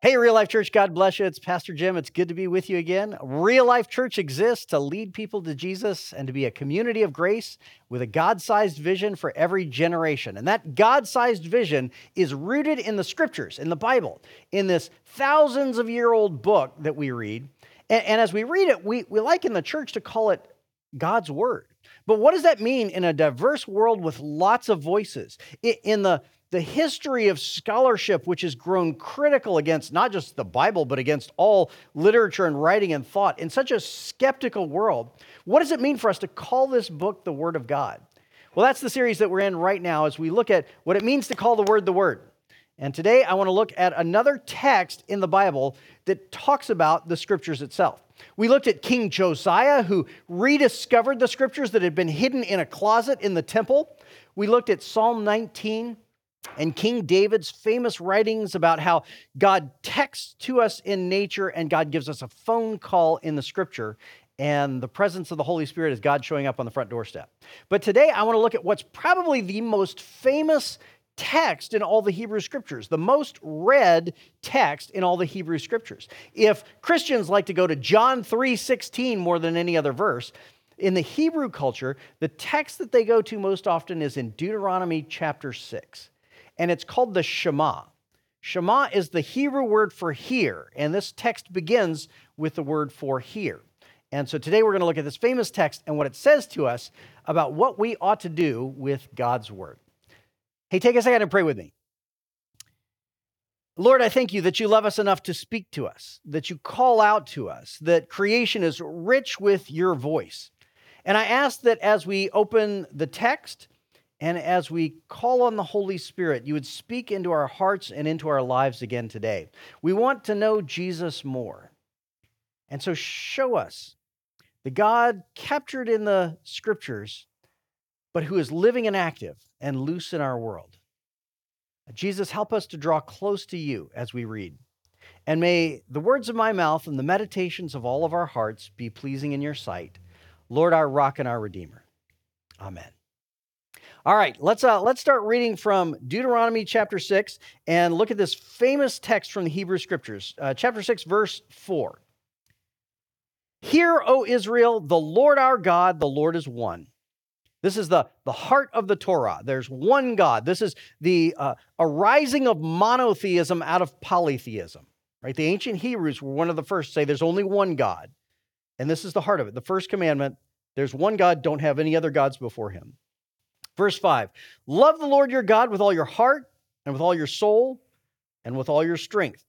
Hey, Real Life Church, God bless you. It's Pastor Jim. It's good to be with you again. Real Life Church exists to lead people to Jesus and to be a community of grace with a God sized vision for every generation. And that God sized vision is rooted in the scriptures, in the Bible, in this thousands of year old book that we read. And, and as we read it, we, we like in the church to call it God's Word. But what does that mean in a diverse world with lots of voices? In the the history of scholarship, which has grown critical against not just the Bible, but against all literature and writing and thought in such a skeptical world, what does it mean for us to call this book the Word of God? Well, that's the series that we're in right now as we look at what it means to call the Word the Word. And today I want to look at another text in the Bible that talks about the Scriptures itself. We looked at King Josiah, who rediscovered the Scriptures that had been hidden in a closet in the temple. We looked at Psalm 19 and King David's famous writings about how God texts to us in nature and God gives us a phone call in the scripture. And the presence of the Holy Spirit is God showing up on the front doorstep. But today I want to look at what's probably the most famous text in all the Hebrew scriptures, the most read text in all the Hebrew scriptures. If Christians like to go to John 3:16 more than any other verse, in the Hebrew culture, the text that they go to most often is in Deuteronomy chapter 6 and it's called the Shema. Shema is the Hebrew word for hear, and this text begins with the word for hear. And so today we're going to look at this famous text and what it says to us about what we ought to do with God's word. Hey, take a second and pray with me. Lord, I thank you that you love us enough to speak to us, that you call out to us, that creation is rich with your voice. And I ask that as we open the text, and as we call on the Holy Spirit, you would speak into our hearts and into our lives again today. We want to know Jesus more. And so show us the God captured in the scriptures, but who is living and active and loose in our world. Jesus, help us to draw close to you as we read. And may the words of my mouth and the meditations of all of our hearts be pleasing in your sight. Lord, our rock and our redeemer. Amen. All right, let's uh, let's start reading from Deuteronomy chapter six and look at this famous text from the Hebrew Scriptures, uh, chapter six, verse four. Hear, O Israel, the Lord our God, the Lord is one. This is the, the heart of the Torah. There's one God. This is the uh, arising of monotheism out of polytheism. Right? The ancient Hebrews were one of the first to say there's only one God. And this is the heart of it. The first commandment there's one God, don't have any other gods before him. Verse 5 Love the Lord your God with all your heart and with all your soul and with all your strength.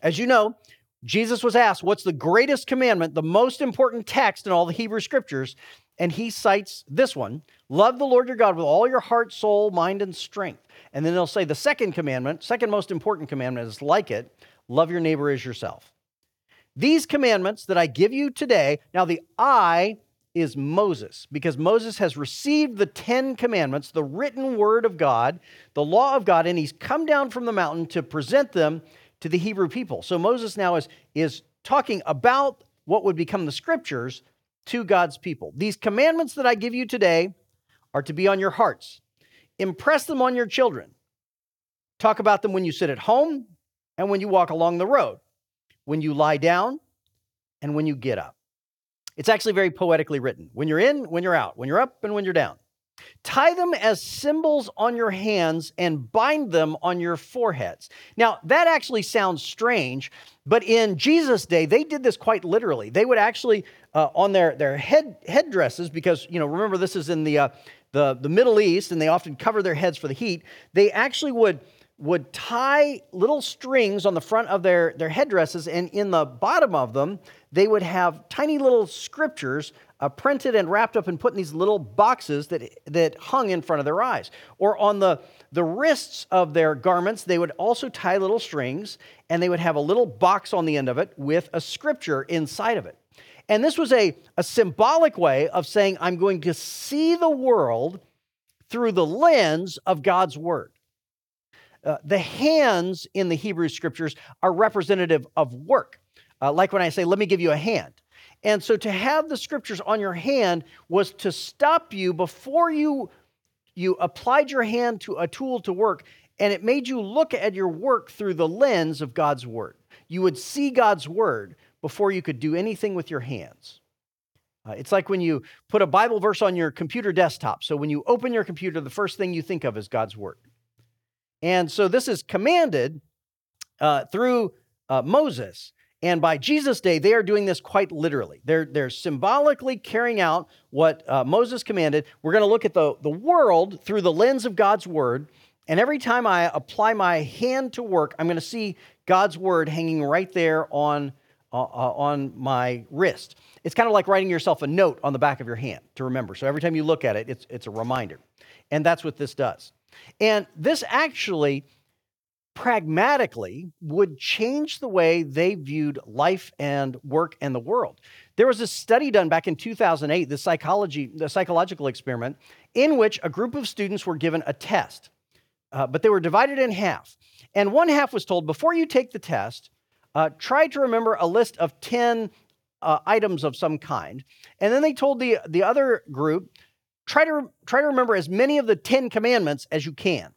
As you know, Jesus was asked, What's the greatest commandment, the most important text in all the Hebrew scriptures? And he cites this one Love the Lord your God with all your heart, soul, mind, and strength. And then they'll say the second commandment, second most important commandment is like it love your neighbor as yourself. These commandments that I give you today, now the I is Moses, because Moses has received the Ten Commandments, the written word of God, the law of God, and he's come down from the mountain to present them to the Hebrew people. So Moses now is, is talking about what would become the scriptures to God's people. These commandments that I give you today are to be on your hearts. Impress them on your children. Talk about them when you sit at home and when you walk along the road, when you lie down and when you get up. It's actually very poetically written. When you're in, when you're out, when you're up, and when you're down. Tie them as symbols on your hands and bind them on your foreheads. Now, that actually sounds strange, but in Jesus' day, they did this quite literally. They would actually, uh, on their, their head headdresses, because, you know, remember this is in the, uh, the, the Middle East, and they often cover their heads for the heat, they actually would would tie little strings on the front of their, their headdresses, and in the bottom of them, they would have tiny little scriptures uh, printed and wrapped up and put in these little boxes that, that hung in front of their eyes. Or on the, the wrists of their garments, they would also tie little strings, and they would have a little box on the end of it with a scripture inside of it. And this was a, a symbolic way of saying, I'm going to see the world through the lens of God's word. Uh, the hands in the Hebrew scriptures are representative of work. Uh, like when I say, let me give you a hand. And so to have the scriptures on your hand was to stop you before you, you applied your hand to a tool to work, and it made you look at your work through the lens of God's word. You would see God's word before you could do anything with your hands. Uh, it's like when you put a Bible verse on your computer desktop. So when you open your computer, the first thing you think of is God's word. And so this is commanded uh, through uh, Moses. And by Jesus' day, they are doing this quite literally. They're, they're symbolically carrying out what uh, Moses commanded. We're going to look at the, the world through the lens of God's word. And every time I apply my hand to work, I'm going to see God's word hanging right there on, uh, uh, on my wrist. It's kind of like writing yourself a note on the back of your hand to remember. So every time you look at it, it's, it's a reminder. And that's what this does. And this actually pragmatically would change the way they viewed life and work and the world. There was a study done back in 2008, the psychology, the psychological experiment, in which a group of students were given a test, uh, but they were divided in half. And one half was told, before you take the test, uh, try to remember a list of 10 uh, items of some kind. And then they told the, the other group, try to, try to remember as many of the 10 commandments as you can.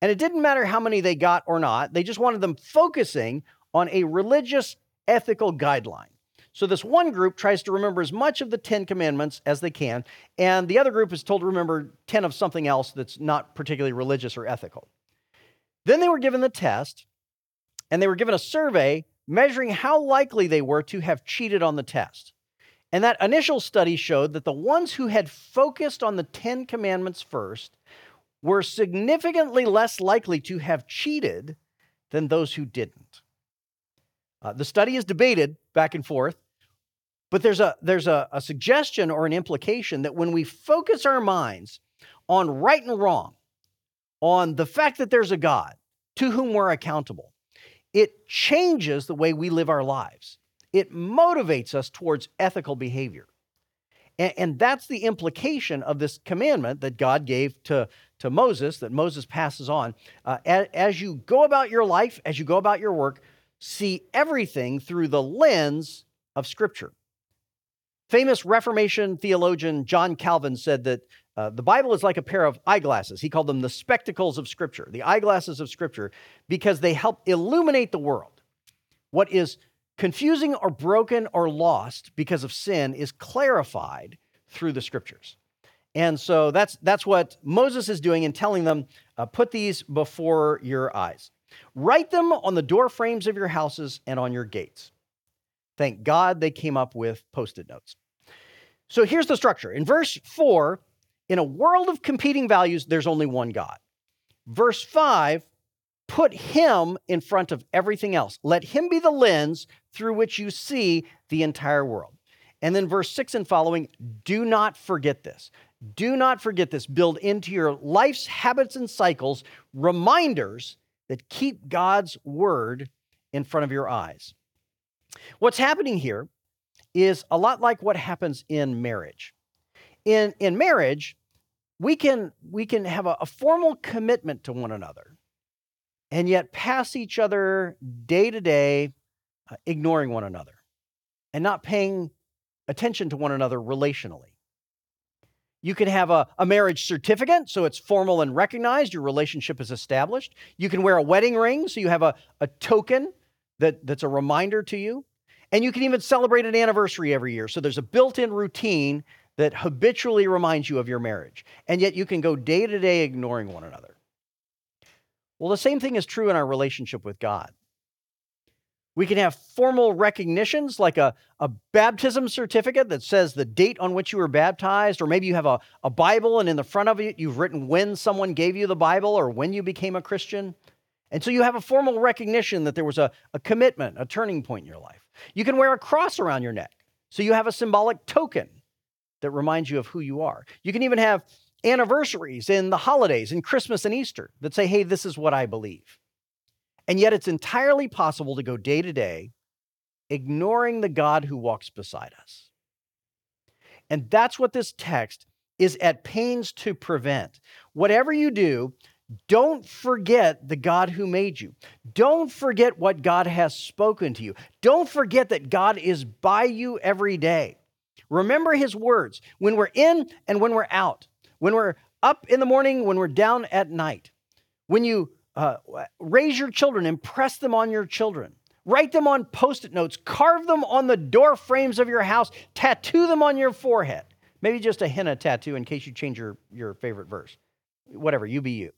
And it didn't matter how many they got or not, they just wanted them focusing on a religious ethical guideline. So this one group tries to remember as much of the 10 commandments as they can, and the other group is told to remember 10 of something else that's not particularly religious or ethical. Then they were given the test, and they were given a survey measuring how likely they were to have cheated on the test. And that initial study showed that the ones who had focused on the 10 commandments first were significantly less likely to have cheated than those who didn't. Uh, the study is debated back and forth, but there's, a, there's a, a suggestion or an implication that when we focus our minds on right and wrong, on the fact that there's a God to whom we're accountable, it changes the way we live our lives. It motivates us towards ethical behavior. And, and, that's the implication of this commandment that God gave to, to Moses, that Moses passes on. Uh, as, as you go about your life, as you go about your work, see everything through the lens of Scripture. Famous Reformation theologian John Calvin said that uh, the Bible is like a pair of eyeglasses. He called them the spectacles of Scripture, the eyeglasses of Scripture, because they help illuminate the world. What is confusing or broken or lost because of sin is clarified through the Scriptures. And so that's, that's what Moses is doing in telling them uh, put these before your eyes. Write them on the door frames of your houses and on your gates. Thank God they came up with post it notes. So here's the structure. In verse 4, in a world of competing values, there's only one God. Verse 5, put him in front of everything else. Let him be the lens through which you see the entire world. And then verse 6 and following, do not forget this. Do not forget this. Build into your life's habits and cycles reminders that keep God's word in front of your eyes. What's happening here is a lot like what happens in marriage. In, in marriage, we can, we can have a, a formal commitment to one another and yet pass each other day to day, uh, ignoring one another and not paying attention to one another relationally. You can have a, a marriage certificate, so it's formal and recognized, your relationship is established. You can wear a wedding ring, so you have a, a token that, that's a reminder to you. And you can even celebrate an anniversary every year. So there's a built in routine that habitually reminds you of your marriage. And yet you can go day to day ignoring one another. Well, the same thing is true in our relationship with God. We can have formal recognitions like a, a baptism certificate that says the date on which you were baptized, or maybe you have a, a Bible and in the front of it you've written when someone gave you the Bible or when you became a Christian. And so you have a formal recognition that there was a, a commitment, a turning point in your life. You can wear a cross around your neck. So you have a symbolic token that reminds you of who you are. You can even have anniversaries in the holidays, in Christmas and Easter, that say, hey, this is what I believe. And yet it's entirely possible to go day to day ignoring the God who walks beside us. And that's what this text is at pains to prevent. Whatever you do, don't forget the God who made you. Don't forget what God has spoken to you. Don't forget that God is by you every day. Remember his words when we're in and when we're out, when we're up in the morning, when we're down at night. When you uh, raise your children, impress them on your children. Write them on post it notes, carve them on the door frames of your house, tattoo them on your forehead. Maybe just a henna tattoo in case you change your, your favorite verse. Whatever, you be you.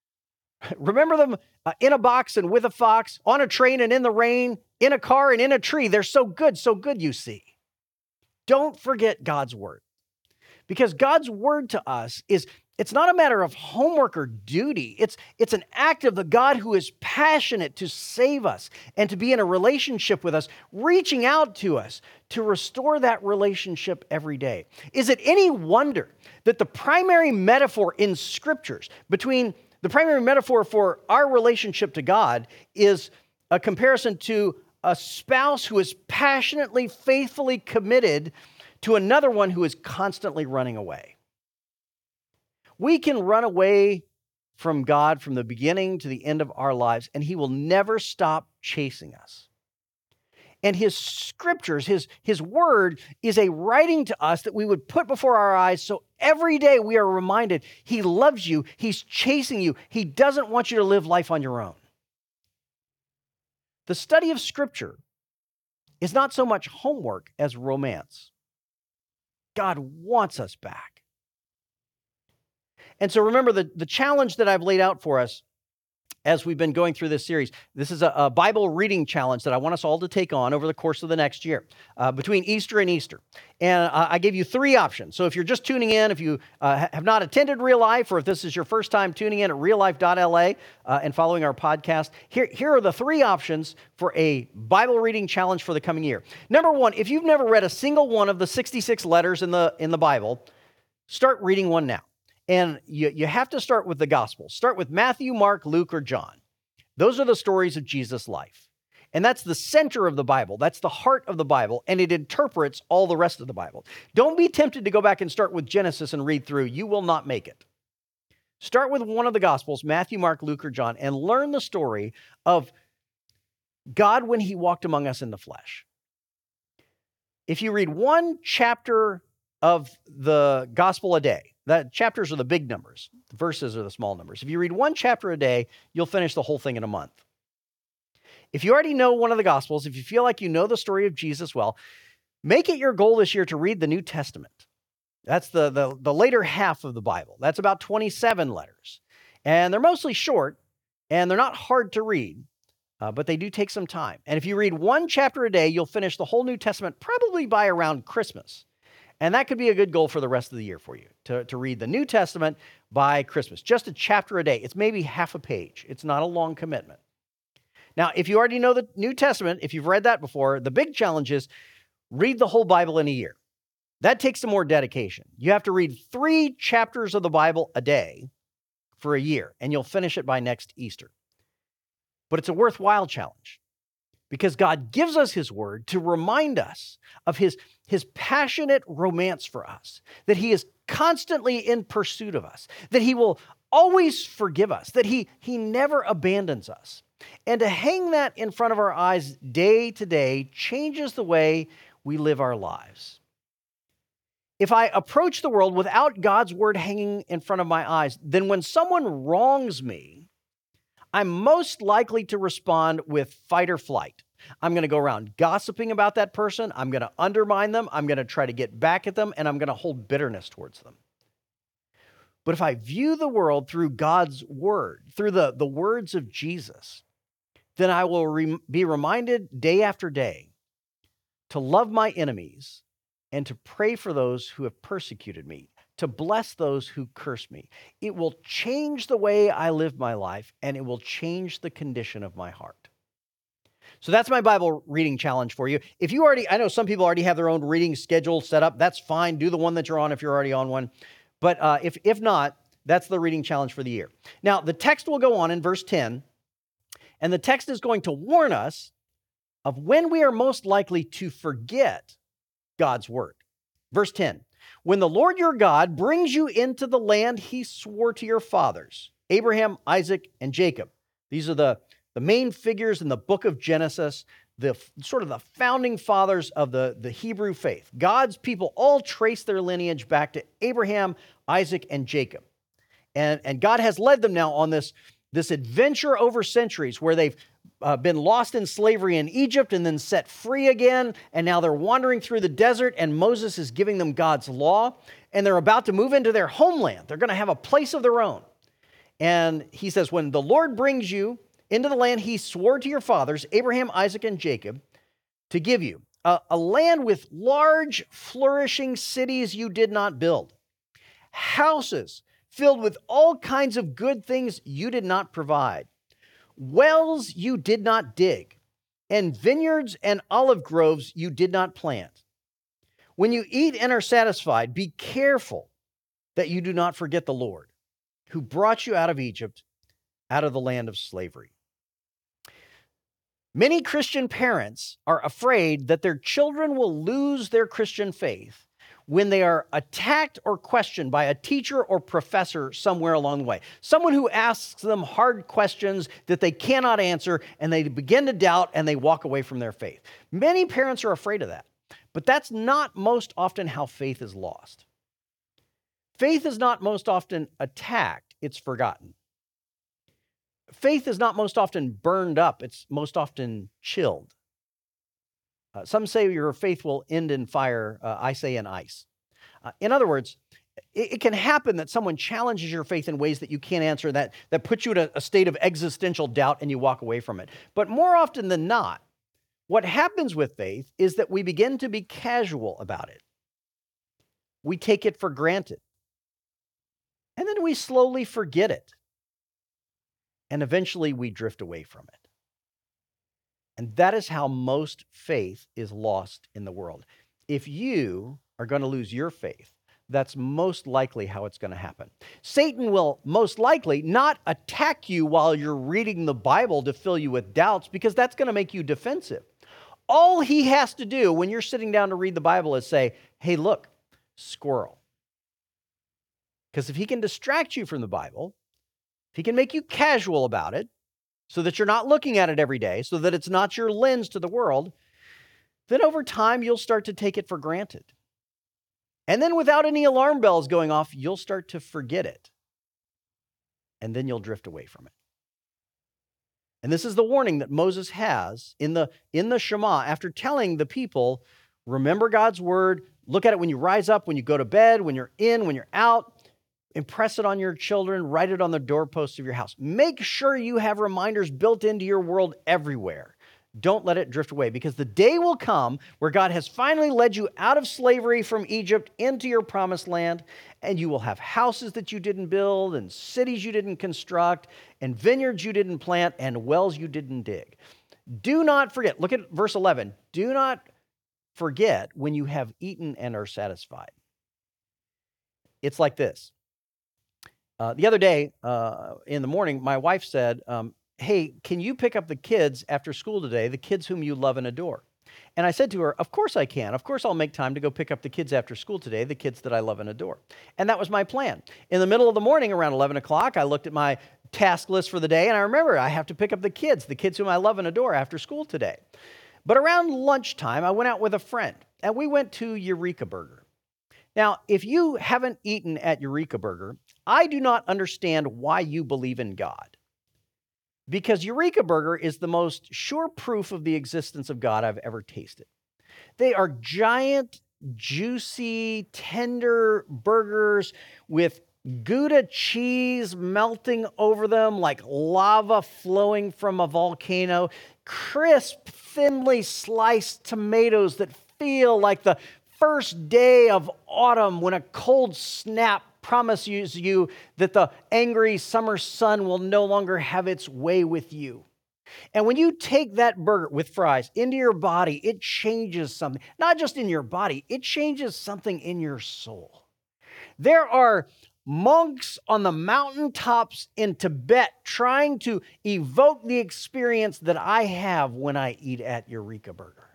Remember them uh, in a box and with a fox, on a train and in the rain, in a car and in a tree. They're so good, so good, you see. Don't forget God's word. Because God's word to us is it's not a matter of homework or duty. It's, it's an act of the God who is passionate to save us and to be in a relationship with us, reaching out to us to restore that relationship every day. Is it any wonder that the primary metaphor in scriptures between the primary metaphor for our relationship to God is a comparison to a spouse who is passionately, faithfully committed to another one who is constantly running away? We can run away from God from the beginning to the end of our lives, and He will never stop chasing us. And His scriptures, His, His word, is a writing to us that we would put before our eyes so every day we are reminded He loves you, He's chasing you, He doesn't want you to live life on your own. The study of scripture is not so much homework as romance. God wants us back. And so remember the, the challenge that I've laid out for us as we've been going through this series. This is a, a, Bible reading challenge that I want us all to take on over the course of the next year, uh, between Easter and Easter. And uh, I gave you three options. So if you're just tuning in, if you uh, have not attended Real Life, or if this is your first time tuning in at reallife.la uh, and following our podcast, here, here are the three options for a Bible reading challenge for the coming year. Number one, if you've never read a single one of the 66 letters in the, in the Bible, start reading one now. And you, you have to start with the Gospels. Start with Matthew, Mark, Luke, or John. Those are the stories of Jesus' life. And that's the center of the Bible. That's the heart of the Bible, and it interprets all the rest of the Bible. Don't be tempted to go back and start with Genesis and read through. You will not make it. Start with one of the Gospels, Matthew, Mark, Luke, or John, and learn the story of God when he walked among us in the flesh. If you read one chapter of the gospel a day, that chapters are the big numbers, the verses are the small numbers. If you read one chapter a day, you'll finish the whole thing in a month. If you already know one of the gospels, if you feel like you know the story of Jesus well, make it your goal this year to read the New Testament. That's the, the, the later half of the Bible. That's about 27 letters. And they're mostly short and they're not hard to read, uh, but they do take some time. And if you read one chapter a day, you'll finish the whole New Testament probably by around Christmas. And that could be a good goal for the rest of the year for you to, to read the New Testament by Christmas. Just a chapter a day. It's maybe half a page, it's not a long commitment. Now, if you already know the New Testament, if you've read that before, the big challenge is read the whole Bible in a year. That takes some more dedication. You have to read three chapters of the Bible a day for a year, and you'll finish it by next Easter. But it's a worthwhile challenge because God gives us His word to remind us of His, his passionate romance for us, that He is constantly in pursuit of us, that He will always forgive us, that He, he never abandons us. And to hang that in front of our eyes day to day changes the way we live our lives. If I approach the world without God's word hanging in front of my eyes, then when someone wrongs me, I'm most likely to respond with fight or flight. I'm going to go around gossiping about that person. I'm going to undermine them. I'm going to try to get back at them, and I'm going to hold bitterness towards them. But if I view the world through God's word, through the, the words of Jesus, then I will re- be reminded day after day to love my enemies and to pray for those who have persecuted me, to bless those who curse me. It will change the way I live my life and it will change the condition of my heart. So that's my Bible reading challenge for you. If you already, I know some people already have their own reading schedule set up. That's fine. Do the one that you're on if you're already on one. But uh, if, if not, that's the reading challenge for the year. Now, the text will go on in verse 10, and the text is going to warn us of when we are most likely to forget God's word. Verse 10 When the Lord your God brings you into the land he swore to your fathers, Abraham, Isaac, and Jacob. These are the the main figures in the book of Genesis, the sort of the founding fathers of the, the Hebrew faith. God's people all trace their lineage back to Abraham, Isaac, and Jacob. And, and God has led them now on this, this adventure over centuries where they've uh, been lost in slavery in Egypt and then set free again. And now they're wandering through the desert, and Moses is giving them God's law. And they're about to move into their homeland. They're going to have a place of their own. And he says, When the Lord brings you into the land he swore to your fathers, Abraham, Isaac, and Jacob, to give you a, a land with large, flourishing cities you did not build, houses filled with all kinds of good things you did not provide, wells you did not dig, and vineyards and olive groves you did not plant. When you eat and are satisfied, be careful that you do not forget the Lord, who brought you out of Egypt, out of the land of slavery. Many Christian parents are afraid that their children will lose their Christian faith when they are attacked or questioned by a teacher or professor somewhere along the way. Someone who asks them hard questions that they cannot answer and they begin to doubt and they walk away from their faith. Many parents are afraid of that, but that's not most often how faith is lost. Faith is not most often attacked, it's forgotten faith is not most often burned up, it's most often chilled. Uh, some say your faith will end in fire, uh, I say in ice. Uh, in other words, it, it, can happen that someone challenges your faith in ways that you can't answer, that, that puts you in a, a state of existential doubt and you walk away from it. But more often than not, what happens with faith is that we begin to be casual about it. We take it for granted. And then we slowly forget it and eventually we drift away from it. And that is how most faith is lost in the world. If you are going to lose your faith, that's most likely how it's going to happen. Satan will most likely not attack you while you're reading the Bible to fill you with doubts because that's going to make you defensive. All he has to do when you're sitting down to read the Bible is say, hey, look, squirrel. Because if he can distract you from the Bible, if he can make you casual about it so that you're not looking at it every day, so that it's not your lens to the world, then over time you'll start to take it for granted. And then without any alarm bells going off, you'll start to forget it. And then you'll drift away from it. And this is the warning that Moses has in the, in the Shema after telling the people, remember God's word, look at it when you rise up, when you go to bed, when you're in, when you're out. Impress it on your children, write it on the doorposts of your house. Make sure you have reminders built into your world everywhere. Don't let it drift away because the day will come where God has finally led you out of slavery from Egypt into your promised land, and you will have houses that you didn't build, and cities you didn't construct, and vineyards you didn't plant, and wells you didn't dig. Do not forget, look at verse 11. Do not forget when you have eaten and are satisfied. It's like this uh, the other day uh, in the morning, my wife said, um, Hey, can you pick up the kids after school today, the kids whom you love and adore? And I said to her, Of course I can. Of course I'll make time to go pick up the kids after school today, the kids that I love and adore. And that was my plan. In the middle of the morning, around 11 o'clock, I looked at my task list for the day, and I remember I have to pick up the kids, the kids whom I love and adore after school today. But around lunchtime, I went out with a friend, and we went to Eureka Burger. Now, if you haven't eaten at Eureka Burger, I do not understand why you believe in God. Because Eureka Burger is the most sure proof of the existence of God I've ever tasted. They are giant, juicy, tender burgers with Gouda cheese melting over them like lava flowing from a volcano, crisp, thinly sliced tomatoes that feel like the first day of autumn when a cold snap promises you that the angry summer sun will no longer have its way with you. And when you take that burger with fries into your body, it changes something. Not just in your body, it changes something in your soul. There are monks on the mountaintops in Tibet trying to evoke the experience that I have when I eat at Eureka Burger.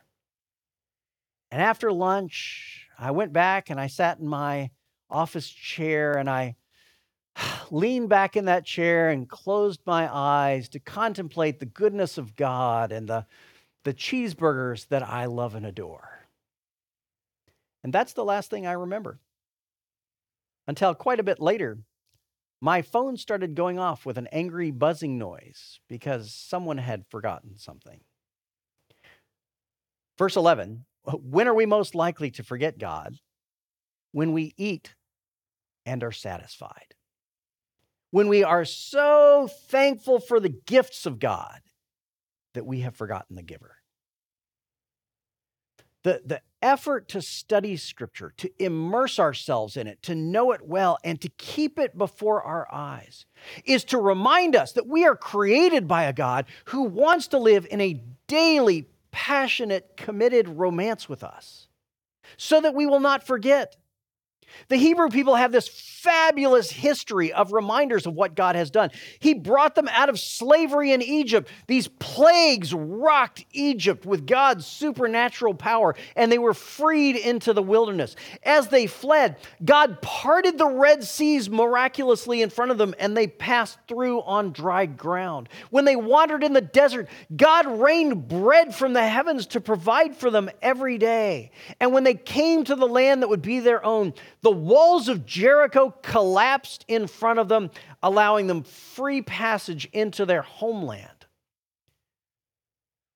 And after lunch, I went back and I sat in my office chair and I leaned back in that chair and closed my eyes to contemplate the goodness of God and the, the cheeseburgers that I love and adore. And that's the last thing I remember. Until quite a bit later, my phone started going off with an angry buzzing noise because someone had forgotten something. Verse 11 Uh, when are we most likely to forget God? When we eat and are satisfied when we are so thankful for the gifts of God that we have forgotten the giver. The, the effort to study Scripture, to immerse ourselves in it, to know it well, and to keep it before our eyes is to remind us that we are created by a God who wants to live in a daily, passionate, committed romance with us so that we will not forget. The Hebrew people have this fabulous history of reminders of what God has done. He brought them out of slavery in Egypt. These plagues rocked Egypt with God's supernatural power, and they were freed into the wilderness. As they fled, God parted the Red Seas miraculously in front of them, and they passed through on dry ground. When they wandered in the desert, God rained bread from the heavens to provide for them every day. And when they came to the land that would be their own, the walls of Jericho collapsed in front of them, allowing them free passage into their homeland.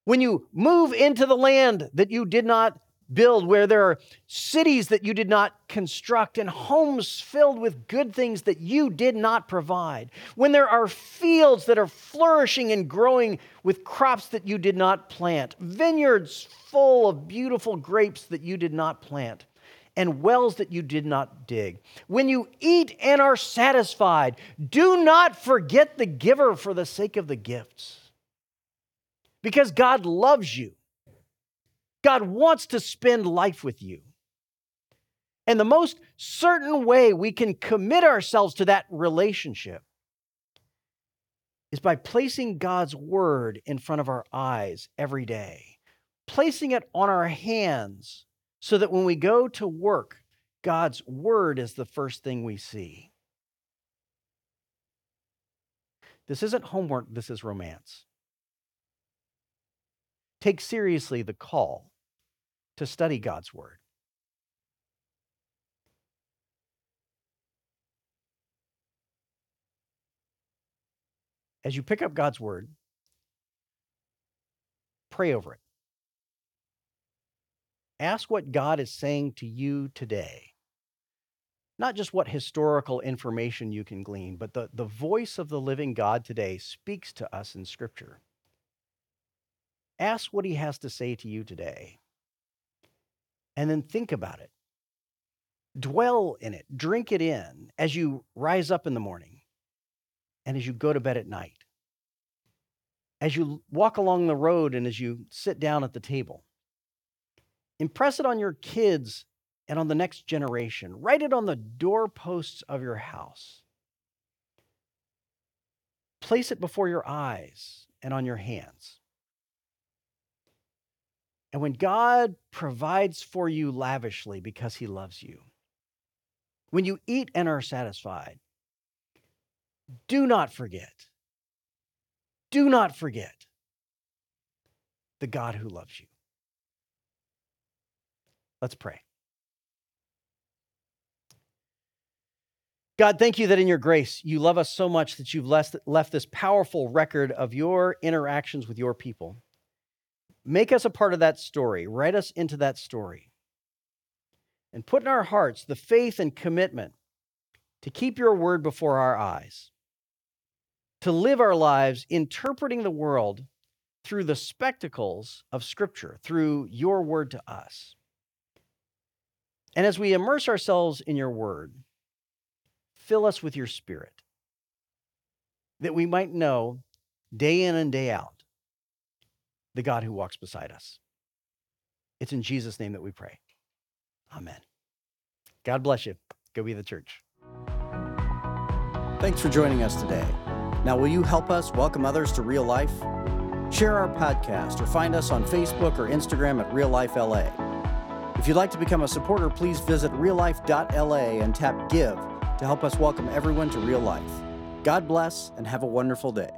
When you move into the land that you did not build, where there are cities that you did not construct, and homes filled with good things that you did not provide, when there are fields that are flourishing and growing with crops that you did not plant, vineyards full of beautiful grapes that you did not plant, and wells that you did not dig. When you eat and are satisfied, do not forget the giver for the sake of the gifts. Because God loves you, God wants to spend life with you. And the most certain way we can commit ourselves to that relationship is by placing God's word in front of our eyes every day, placing it on our hands so that when we go to work, God's word is the first thing we see. This isn't homework, this is romance. Take seriously the call to study God's word. As you pick up God's word, pray over it. Ask what God is saying to you today. Not just what historical information you can glean, but the, the voice of the living God today speaks to us in Scripture. Ask what he has to say to you today. And then think about it. Dwell in it, drink it in as you rise up in the morning and as you go to bed at night, as you walk along the road and as you sit down at the table. Impress it on your kids and on the next generation. Write it on the doorposts of your house. Place it before your eyes and on your hands. And when God provides for you lavishly because he loves you, when you eat and are satisfied, do not forget, do not forget the God who loves you. Let's pray. God, thank you that in your grace, you love us so much that you've left, this powerful record of your interactions with your people. Make us a part of that story. Write us into that story. And put in our hearts the faith and commitment to keep your word before our eyes, to live our lives interpreting the world through the spectacles of Scripture, through your word to us. And as we immerse ourselves in your word, fill us with your spirit that we might know day in and day out the God who walks beside us. It's in Jesus' name that we pray. Amen. God bless you. Go be the church. Thanks for joining us today. Now, will you help us welcome others to real life? Share our podcast or find us on Facebook or Instagram at Real Life LA. If you'd like to become a supporter, please visit reallife.la and tap Give to help us welcome everyone to real life. God bless and have a wonderful day.